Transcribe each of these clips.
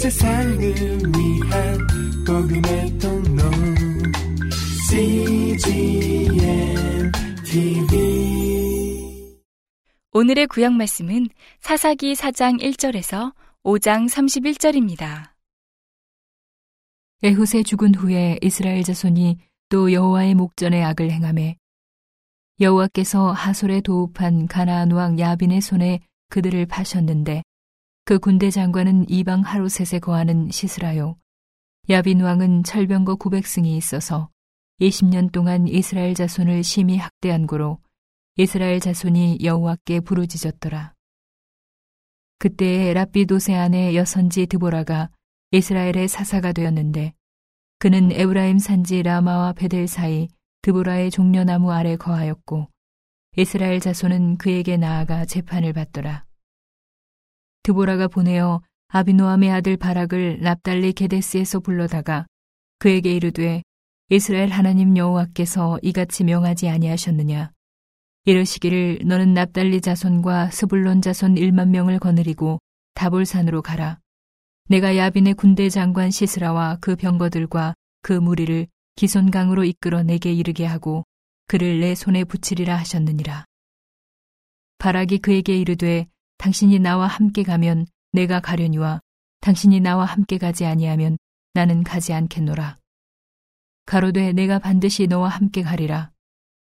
세상을 위한 복음의 통로 CGM TV 오늘의 구약 말씀은 사사기 4장 1절에서 5장 31절입니다. 에훗의 죽은 후에 이스라엘 자손이 또 여호와의 목전에 악을 행함에 여호와께서 하솔에 도읍한 가나안 왕 야빈의 손에 그들을 파셨는데 그 군대 장관은 이방 하루셋에 거하는 시스라요 야빈 왕은 철병거 900승이 있어서 20년 동안 이스라엘 자손을 심히 학대한 고로 이스라엘 자손이 여호와께 부르짖었더라. 그때에 라비도세 안의 여선지 드보라가 이스라엘의 사사가 되었는데 그는 에브라임 산지 라마와 베델 사이 드보라의 종려나무 아래 거하였고 이스라엘 자손은 그에게 나아가 재판을 받더라. 드보라가 보내어 아비노함의 아들 바락을 납달리 게데스에서 불러다가 그에게 이르되 이스라엘 하나님 여호와께서 이같이 명하지 아니하셨느냐 이르시기를 너는 납달리 자손과 스불론 자손 1만 명을 거느리고 다볼산으로 가라 내가 야빈의 군대 장관 시스라와 그 병거들과 그 무리를 기손강으로 이끌어 내게 이르게 하고 그를 내 손에 붙이리라 하셨느니라. 바락이 그에게 이르되 당신이 나와 함께 가면 내가 가려니와 당신이 나와 함께 가지 아니하면 나는 가지 않겠노라. 가로되 내가 반드시 너와 함께 가리라.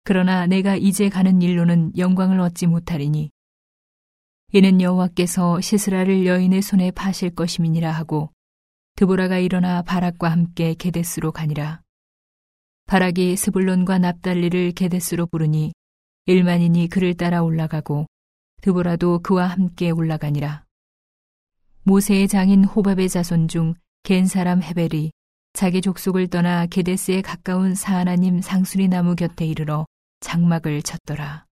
그러나 내가 이제 가는 일로는 영광을 얻지 못하리니 이는 여호와께서 시스라를 여인의 손에 파실 것임이니라 하고 드보라가 일어나 바락과 함께 게데스로 가니라. 바락이 스불론과 납달리를 게데스로 부르니 일만인이 그를 따라 올라가고 드보라도 그와 함께 올라가니라. 모세의 장인 호밥의 자손 중 겐 사람 헤벨이 자기 족속을 떠나 게데스에 가까운 사하나님 상수리 나무 곁에 이르러 장막을 쳤더라.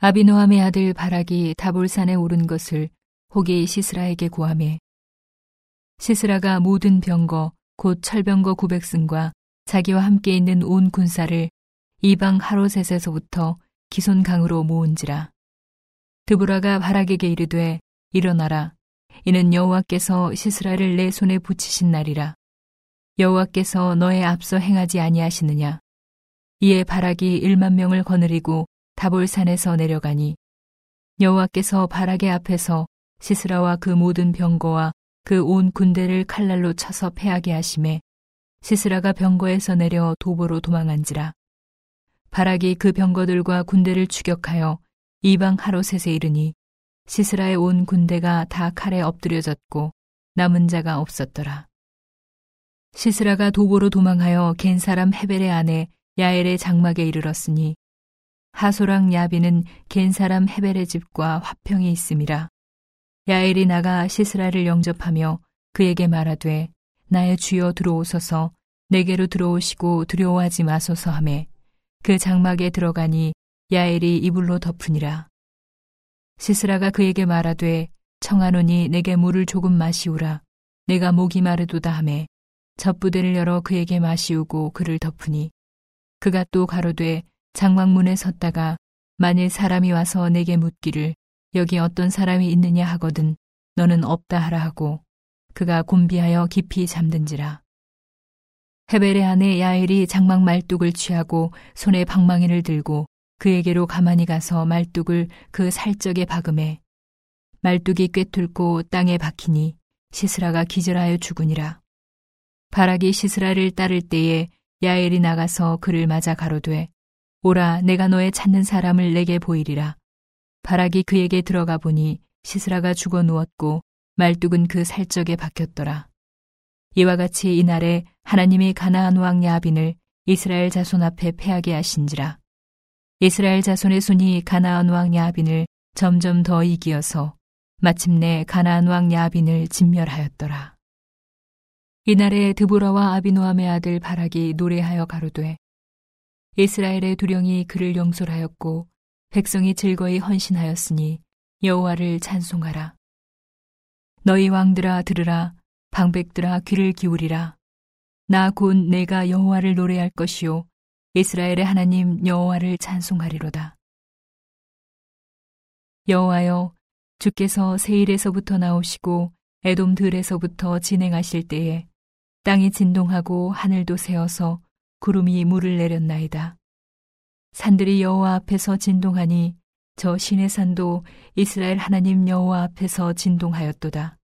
아비노함의 아들 바락이 다볼산에 오른 것을 혹이 시스라에게 구함해 시스라가 모든 병거 곧 철병거 900승과 자기와 함께 있는 온 군사를 이방 하로셋에서부터 기손강으로 모은지라 드보라가 바락에게 이르되 일어나라. 이는 여호와께서 시스라를 내 손에 붙이신 날이라. 여호와께서 너의 앞서 행하지 아니하시느냐? 이에 바락이 1만 명을 거느리고 다볼산에서 내려가니. 여호와께서 바락의 앞에서 시스라와 그 모든 병거와 그 온 군대를 칼날로 쳐서 패하게 하심에 시스라가 병거에서 내려 도보로 도망한지라. 바락이 그 병거들과 군대를 추격하여 이방 하로셋에 이르니 시스라의 온 군대가 다 칼에 엎드려졌고 남은 자가 없었더라. 시스라가 도보로 도망하여 겐 사람 헤벨의 아내 야엘의 장막에 이르렀으니 하소랑 야비는 겐 사람 헤벨의 집과 화평이 있음이라. 야엘이 나가 시스라를 영접하며 그에게 말하되 나의 주여 들어오소서 내게로 들어오시고 두려워하지 마소서 하매 그 장막에 들어가니 야엘이 이불로 덮으니라. 시스라가 그에게 말하되 청하노니 내게 물을 조금 마시우라. 내가 목이 마르도다 하매 젖부대를 열어 그에게 마시우고 그를 덮으니 그가 또 가로되 장막문에 섰다가 만일 사람이 와서 내게 묻기를 여기 어떤 사람이 있느냐 하거든 너는 없다 하라 하고 그가 곤비하여 깊이 잠든지라. 헤벨의 아내 야엘이 장막 말뚝을 취하고 손에 방망이를 들고 그에게로 가만히 가서 말뚝을 그 살적에 박음해 말뚝이 꿰뚫고 땅에 박히니 시스라가 기절하여 죽으니라. 바락이 시스라를 따를 때에 야엘이 나가서 그를 맞아 가로되 오라 내가 너의 찾는 사람을 내게 보이리라. 바락이 그에게 들어가 보니 시스라가 죽어 누웠고 말뚝은 그 살적에 박혔더라. 이와 같이 이날에 하나님이 가나안 왕 야빈을 이스라엘 자손 앞에 패하게 하신지라. 이스라엘 자손의 손이 가나안 왕 야빈을 점점 더 이기어서 마침내 가나안 왕 야빈을 진멸하였더라. 이날에 드보라와 아비노함의 아들 바락이 노래하여 가로되 이스라엘의 두령이 그를 용솔하였고 백성이 즐거이 헌신하였으니 여호와를 찬송하라. 너희 왕들아 들으라 방백들아 귀를 기울이라. 나 곧 내가 여호와를 노래할 것이요 이스라엘의 하나님 여호와를 찬송하리로다. 여호와여 주께서 세일에서부터 나오시고 에돔 들에서부터 진행하실 때에 땅이 진동하고 하늘도 새어서 구름이 물을 내렸나이다. 산들이 여호와 앞에서 진동하니 저 신의 산도 이스라엘 하나님 여호와 앞에서 진동하였도다.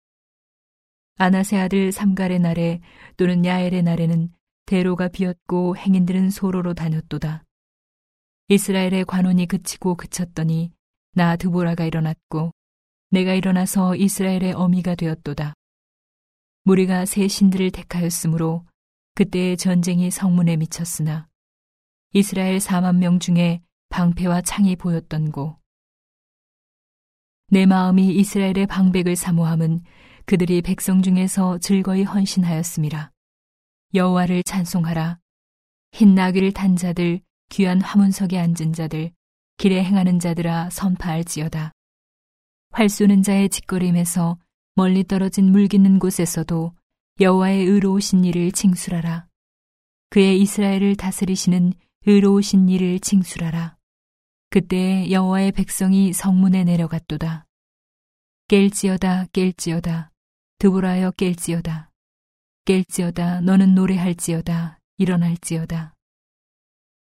아나세 아들 삼갈의 날에 또는 야엘의 날에는 대로가 비었고 행인들은 소로로 다녔도다. 이스라엘의 관원이 그치고 그쳤더니 나 드보라가 일어났고 내가 일어나서 이스라엘의 어미가 되었도다. 무리가 새 신들을 택하였으므로 그때의 전쟁이 성문에 미쳤으나 이스라엘 4만 명 중에 방패와 창이 보였던고. 내 마음이 이스라엘의 방백을 사모함은 그들이 백성 중에서 즐거이 헌신하였습니다. 여호와를 찬송하라. 흰 나귀를 탄 자들, 귀한 화문석에 앉은 자들, 길에 행하는 자들아 선파할지어다. 활 쏘는 자의 짓거림에서 멀리 떨어진 물 깃는 곳에서도 여호와의 의로우신 일을 칭술하라. 그의 이스라엘을 다스리시는 의로우신 일을 칭술하라. 그때 여호와의 백성이 성문에 내려갔도다. 깰지어다 깰지어다 드보라여 깰지어다 깰지어다 너는 노래할지어다 일어날지어다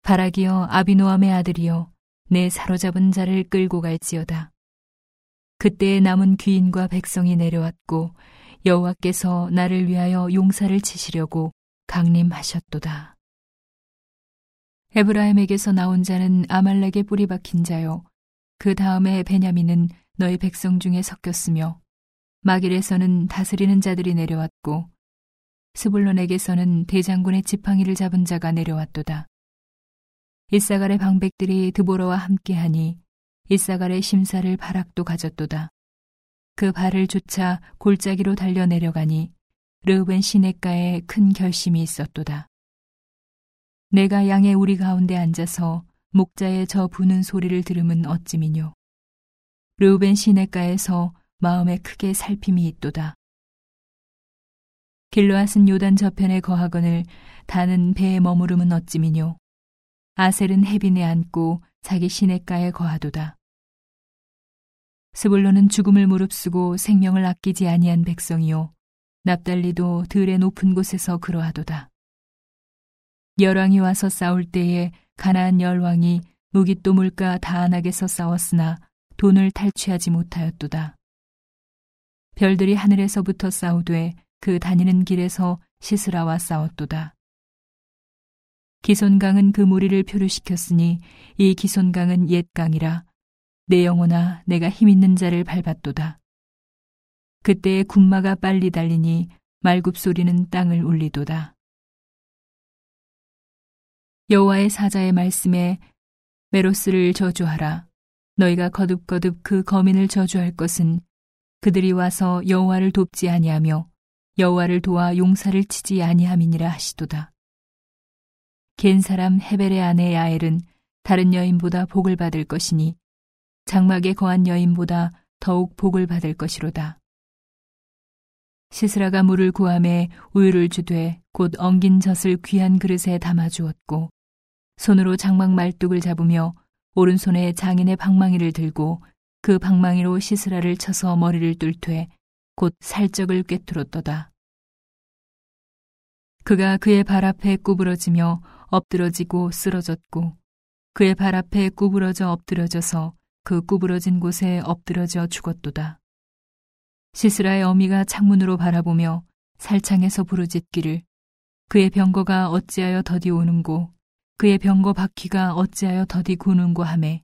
바라기여 아비노함의 아들이여 내 사로잡은 자를 끌고 갈지어다 그때 남은 귀인과 백성이 내려왔고 여호와께서 나를 위하여 용사를 치시려고 강림하셨도다. 에브라임에게서 나온 자는 아말렉의 뿌리 박힌 자요. 그 다음에 베냐민은 너희 백성 중에 섞였으며 마길에서는 다스리는 자들이 내려왔고 스불론에게서는 대장군의 지팡이를 잡은 자가 내려왔도다. 이사갈의 방백들이 드보러와 함께하니 이사갈의 심사를 바락도 가졌도다. 그 발을 쫓아 골짜기로 달려 내려가니 르우벤 시냇가에 큰 결심이 있었도다. 내가 양의 우리 가운데 앉아서 목자의 저 부는 소리를 들으면 어찌미뇨. 르우벤 시냇가에서 마음에 크게 살핌이 있도다. 길로앗은 요단 저편에 거하거늘 다는 배에 머무름은 어찌미뇨. 아셀은 해빈에 앉고 자기 시냇가에 거하도다. 스불로는 죽음을 무릅쓰고 생명을 아끼지 아니한 백성이요. 납달리도 들의 높은 곳에서 그러하도다. 열왕이 와서 싸울 때에 가나안 열왕이 무기또 물가 다안하게서 싸웠으나 돈을 탈취하지 못하였도다. 별들이 하늘에서부터 싸우되 그 다니는 길에서 시스라와 싸웠도다. 기손강은 그 무리를 표류시켰으니 이 기손강은 옛 강이라 내 영혼아 내가 힘 있는 자를 밟았도다. 그때의 군마가 빨리 달리니 말굽 소리는 땅을 울리도다. 여호와의 사자의 말씀에 메로스를 저주하라. 너희가 거듭거듭 그 거민을 저주할 것은 그들이 와서 여호와를 돕지 아니하며 여호와를 도와 용사를 치지 아니함이니라 하시도다. 겐 사람 헤벨의 아내 야엘은 다른 여인보다 복을 받을 것이니 장막에 거한 여인보다 더욱 복을 받을 것이로다. 시스라가 물을 구함에 우유를 주되 곧 엉긴 젖을 귀한 그릇에 담아 주었고 손으로 장막 말뚝을 잡으며 오른손에 장인의 방망이를 들고 그 방망이로 시스라를 쳐서 머리를 뚫되 곧 살적을 꿰뚫었도다. 그가 그의 발 앞에 구부러지며 엎드러지고 쓰러졌고 그의 발 앞에 구부러져 엎드려져서 그 구부러진 곳에 엎드러져 죽었도다. 시스라의 어미가 창문으로 바라보며 살창에서 부르짖기를 그의 병거가 어찌하여 더디 오는고 그의 병거 바퀴가 어찌하여 더디 구는고 하매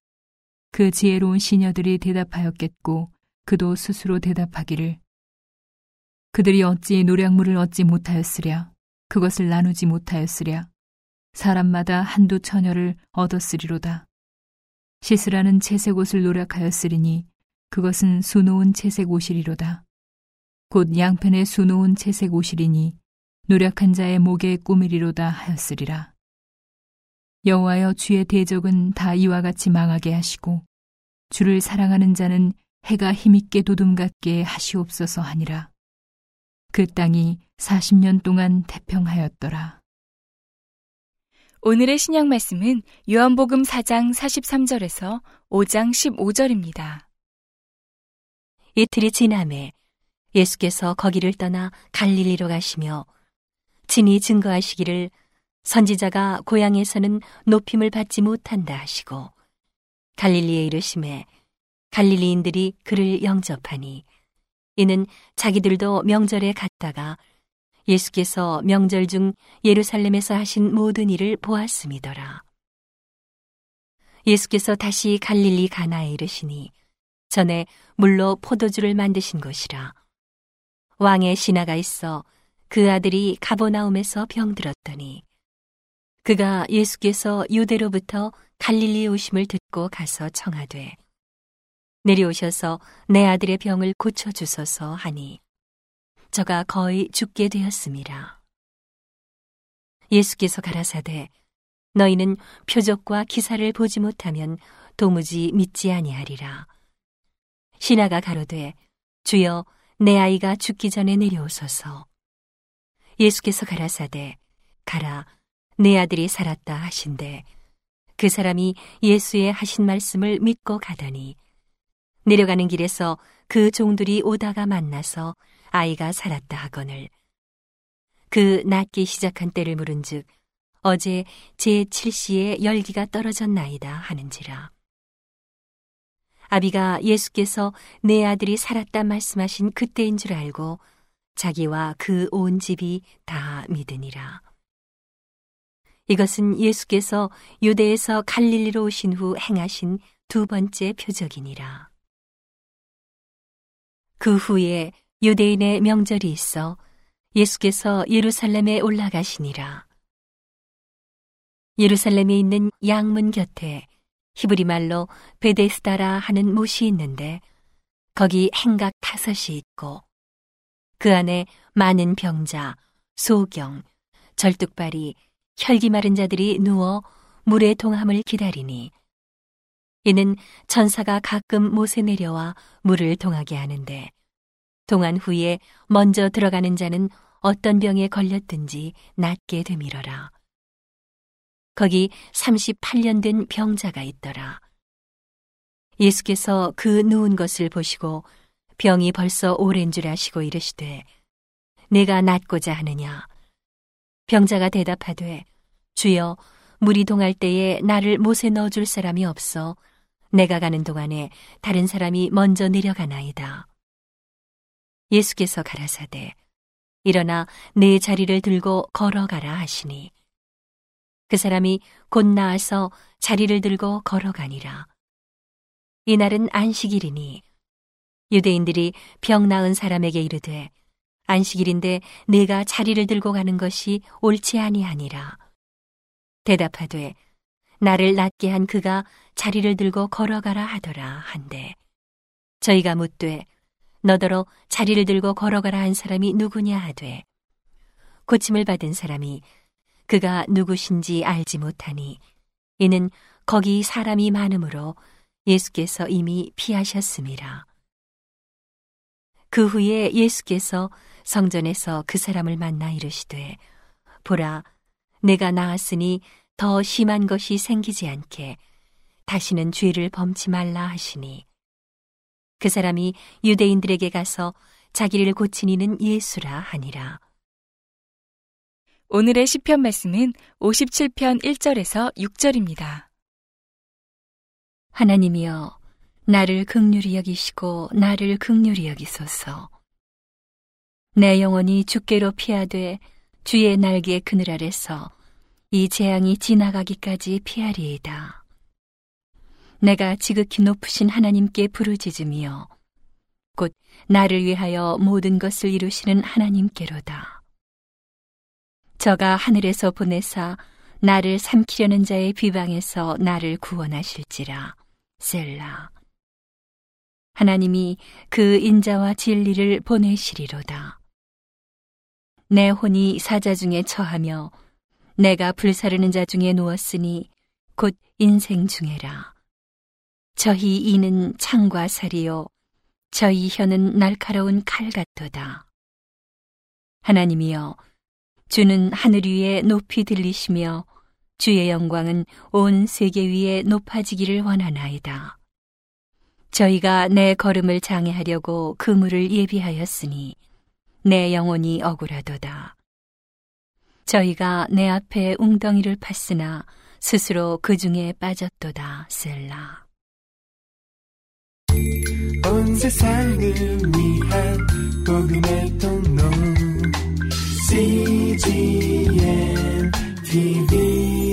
그 지혜로운 시녀들이 대답하였겠고 그도 스스로 대답하기를 그들이 어찌 노량물을 얻지 못하였으랴? 그것을 나누지 못하였으랴? 사람마다 한두 처녀를 얻었으리로다. 시스라는 채색 옷을 노력하였으리니 그것은 수놓은 채색 옷이리로다. 곧 양편의 수놓은 채색 옷이리니 노력한 자의 목에 꾸미리로다 하였으리라. 여호와여 주의 대적은 다 이와 같이 망하게 하시고 주를 사랑하는 자는 해가 힘있게 도둠 같게 하시옵소서 하니라. 그 땅이 40년 동안 태평하였더라. 오늘의 신약 말씀은 요한복음 4장 43절에서 5장 15절입니다. 이틀이 지남에 예수께서 거기를 떠나 갈릴리로 가시며 친히 증거하시기를 선지자가 고향에서는 높임을 받지 못한다 하시고 갈릴리에 이르심에 갈릴리인들이 그를 영접하니 이는 자기들도 명절에 갔다가 예수께서 명절 중 예루살렘에서 하신 모든 일을 보았음이더라. 예수께서 다시 갈릴리 가나에 이르시니 전에 물로 포도주를 만드신 것이라. 왕의 신하가 있어 그 아들이 가보나움에서 병들었더니 그가 예수께서 유대로부터 갈릴리에 오심을 듣고 가서 청하되 내려오셔서 내 아들의 병을 고쳐주소서 하니 저가 거의 죽게 되었습니다. 예수께서 가라사대 너희는 표적과 기사를 보지 못하면 도무지 믿지 아니하리라. 신하가 가로되 주여 내 아이가 죽기 전에 내려오소서. 예수께서 가라사대 가라 내 아들이 살았다 하신대 그 사람이 예수의 하신 말씀을 믿고 가더니 내려가는 길에서 그 종들이 오다가 만나서 아이가 살았다 하거늘 그 낫기 시작한 때를 물은즉 어제 제 7시에 열기가 떨어졌나이다 하는지라 아비가 예수께서 내 아들이 살았다 말씀하신 그때인 줄 알고 자기와 그 온 집이 다 믿으니라. 이것은 예수께서 유대에서 갈릴리로 오신 후 행하신 두 번째 표적이니라. 그 후에 유대인의 명절이 있어 예수께서 예루살렘에 올라가시니라. 예루살렘에 있는 양문 곁에 히브리 말로 베데스다라 하는 못이 있는데 거기 행각 다섯이 있고 그 안에 많은 병자, 소경, 절뚝발이, 혈기 마른 자들이 누워 물의 동함을 기다리니 이는 천사가 가끔 못에 내려와 물을 동하게 하는데 동한 후에 먼저 들어가는 자는 어떤 병에 걸렸든지 낫게 되밀어라. 거기 38년 된 병자가 있더라. 예수께서 그 누운 것을 보시고 병이 벌써 오랜 줄 아시고 이르시되 내가 낫고자 하느냐 병자가 대답하되 주여 물이 동할 때에 나를 못에 넣어줄 사람이 없어 내가 가는 동안에 다른 사람이 먼저 내려가나이다. 예수께서 가라사대 일어나 내 자리를 들고 걸어가라 하시니 그 사람이 곧 나와서 자리를 들고 걸어가니라. 이날은 안식일이니 유대인들이 병 나은 사람에게 이르되 안식일인데 내가 자리를 들고 가는 것이 옳지 아니하니라. 대답하되 나를 낫게 한 그가 자리를 들고 걸어가라 하더라 한데 저희가 묻되 너더러 자리를 들고 걸어가라 한 사람이 누구냐 하되 고침을 받은 사람이 그가 누구신지 알지 못하니 이는 거기 사람이 많으므로 예수께서 이미 피하셨습니다. 그 후에 예수께서 성전에서 그 사람을 만나 이르시되 보라 내가 나았으니 더 심한 것이 생기지 않게 다시는 죄를 범치 말라 하시니 그 사람이 유대인들에게 가서 자기를 고치니는 예수라 하니라. 오늘의 시편 말씀은 57편 1절에서 6절입니다. 하나님이여 나를 극률히 여기시고 나를 극률히 여기소서. 내 영혼이 주께로 피하되 주의 날개 그늘 아래서 이 재앙이 지나가기까지 피하리이다. 내가 지극히 높으신 하나님께 부르짖으며 곧 나를 위하여 모든 것을 이루시는 하나님께로다. 저가 하늘에서 보내사 나를 삼키려는 자의 비방에서 나를 구원하실지라. 셀라. 하나님이 그 인자와 진리를 보내시리로다. 내 혼이 사자 중에 처하며 내가 불사르는 자 중에 누웠으니 곧 인생 중에라. 저희 이는 창과 살이요 저희 혀는 날카로운 칼 같도다. 하나님이여 주는 하늘 위에 높이 들리시며 주의 영광은 온 세계 위에 높아지기를 원하나이다. 저희가 내 걸음을 장애하려고 그물을 예비하였으니 내 영혼이 억울하도다. 저희가 내 앞에 웅덩이를 팠으나 스스로 그 중에 빠졌도다 셀라. 온 세상을 위한 복음의 통로 CGM TV